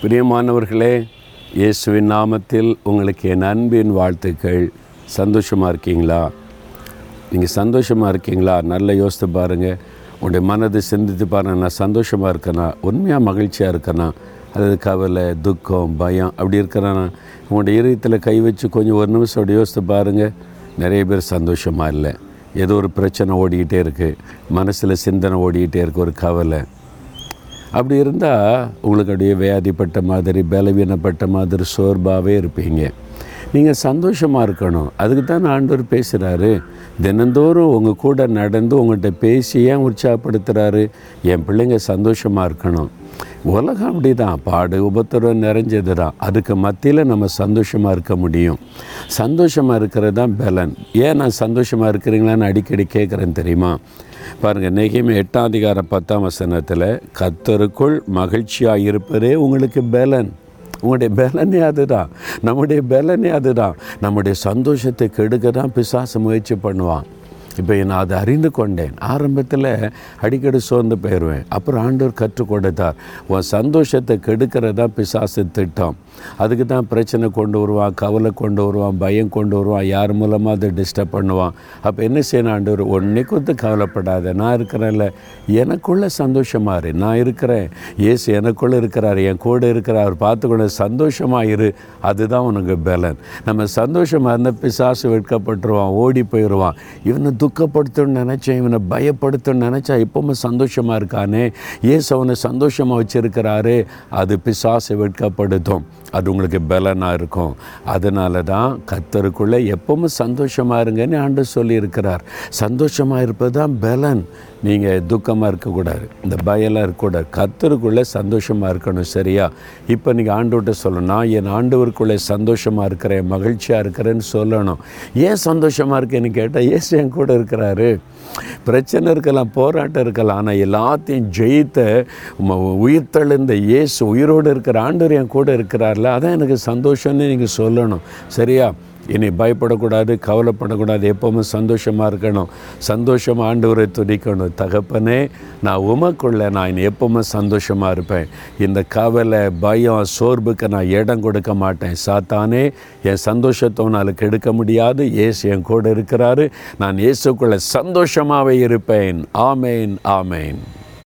பிரியமானவர்களே இயேசுவின் நாமத்தில் உங்களுக்கு என் அன்பின் வாழ்த்துக்கள். சந்தோஷமாக இருக்கீங்களா? நீங்கள் சந்தோஷமாக இருக்கீங்களா? நல்லா யோசித்து பாருங்கள் உங்களுடைய மனதை சிந்தித்து பாருங்கள் நான் சந்தோஷமாக இருக்கேனா? உண்மையாக மகிழ்ச்சியாக இருக்கேனா? அல்லது கவலை துக்கம் பயம் அப்படி இருக்கிறனா உங்களுடைய இதயத்தில் கை வச்சு கொஞ்சம் ஒரு நிமிஷம் அப்படி யோசித்து பாருங்கள் நிறைய பேர் சந்தோஷமாக இல்லை. ஏதோ ஒரு பிரச்சனை ஓடிக்கிட்டே இருக்குது மனசில் சிந்தனை ஓடிக்கிட்டே இருக்குது ஒரு கவலை. அப்படி இருந்தால் உங்களுக்கு அப்படியே வியாதிப்பட்ட மாதிரி பலவீனப்பட்ட மாதிரி சோர்வாகவே இருப்பீங்க. நீங்கள் சந்தோஷமாக இருக்கணும். அதுக்கு தான் ஆண்டவர் பேசுகிறாரு தினந்தோறும் உங்கள் கூட நடந்து உங்கள்கிட்ட பேசி ஏன் உற்சாகப்படுத்துகிறாரு என் பிள்ளைங்க சந்தோஷமாக இருக்கணும். உலகம் அப்படி தான் பாடு உபத்திரம் நிறைஞ்சது தான் அதுக்கு மத்தியில் நம்ம சந்தோஷமாக இருக்க முடியும். சந்தோஷமாக இருக்கிறது தான் பலன். ஏன் நான் சந்தோஷமாக இருக்கிறீங்களான்னு அடிக்கடி கேட்குறேன் தெரியுமா? பாருங்கள் நெகிமே எட்டாம் அதிகாரம் பத்தாம் வசனத்தில் கத்தருக்குள் மகிழ்ச்சியாக இருப்பதே உங்களுக்கு பலன். உங்களுடைய பலனே அதுதான். நம்முடைய பலனே அதுதான். நம்முடைய சந்தோஷத்தை கெடுக்க தான் பிசாசு முயற்சி பண்ணுவான். இப்போ நான் அதை அறிந்து கொண்டேன். ஆரம்பத்தில் அடிக்கடி சோர்ந்து போயிடுவேன் அப்புறம் ஆண்டவர் கற்றுக் கொடுத்தார். உன் சந்தோஷத்தை கெடுக்கிறதா பிசாசு திட்டம். அதுக்கு தான் பிரச்சனை கொண்டு வருவான் கவலை கொண்டு வருவான் பயம் கொண்டு வருவான் யார் மூலமாக அதை டிஸ்டர்ப் பண்ணுவான். அப்போ என்ன செய்யணும் ஆண்டவர்? ஒன்றை கொடுத்து கவலைப்படாத. நான் இருக்கிறேன்ல. எனக்குள்ளே சந்தோஷமாக இரு. நான் இருக்கிறேன். ஏசு எனக்குள்ளே இருக்கிறார். என் கூட இருக்கிறார். அவர் பார்த்துக்கொண்டு சந்தோஷமாக இரு. அதுதான் உனக்கு பலன். நம்ம சந்தோஷமாக இருந்தால் பிசாசு வெட்கப்பட்டுருவான் ஓடி போயிடுவான் இவனை துக்கப்படுத்தணும்னு நினச்சேன் இவனை பயப்படுத்தணும்னு நினச்சா எப்பவுமே சந்தோஷமாக இருக்கானே? ஏசு அவனை சந்தோஷமாக வச்சுருக்கிறாரு. அது பிசாசை வெட்கப்படுத்தும். அது உங்களுக்கு பலனாக இருக்கும். அதனால தான் கத்தருக்குள்ளே எப்பவுமே சந்தோஷமாக இருங்கன்னு ஆண்டு சொல்லியிருக்கிறார். சந்தோஷமாக இருப்பது தான் பலன். நீங்கள் துக்கமாக இருக்கக்கூடாது. இந்த பயம்லாம் இருக்கக்கூடாது. கத்தருக்குள்ளே சந்தோஷமாக இருக்கணும் சரியா? இப்போ நீங்கள் ஆண்டவர்கிட்ட சொல்லணும். நான் என் ஆண்டவருக்குள்ளே சந்தோஷமாக இருக்கிறேன் மகிழ்ச்சியாக இருக்கிறேன்னு சொல்லணும். ஏன் சந்தோஷமாக இருக்கேன்னு கேட்டால் ஏசு என் கூட இருக்கிறாரு. பிரச்சனை இருக்கலாம் போராட்டம் இருக்கலாம் ஆனால் எல்லாத்தையும் ஜெயித்த உயிர்த்தெழுந்த இயேசு உயிரோடு இருக்கிற ஆண்டவர் என் கூட இருக்கிறார்ல அதான் எனக்கு சந்தோஷம்னு நீங்கள் சொல்லணும். சரியா? இனி பயப்படக்கூடாது கவலைப்படக்கூடாது எப்பவுமே சந்தோஷமாக இருக்கணும். சந்தோஷமாக ஆண்டவரை துதிக்கணும். தகப்பனே நான் உமக்குள்ள நான் இனி எப்பவுமே சந்தோஷமாக இருப்பேன். இந்த கவலை பயம் சோர்வுக்கு நான் இடம் கொடுக்க மாட்டேன். சாத்தானே என் சந்தோஷத்தை உன்னால் கெடுக்க முடியாது. இயேசு என் கூட இருக்கிறாரு. நான் இயேசுக்குள்ளே சந்தோஷமாகவே இருப்பேன். ஆமேன் ஆமேன்.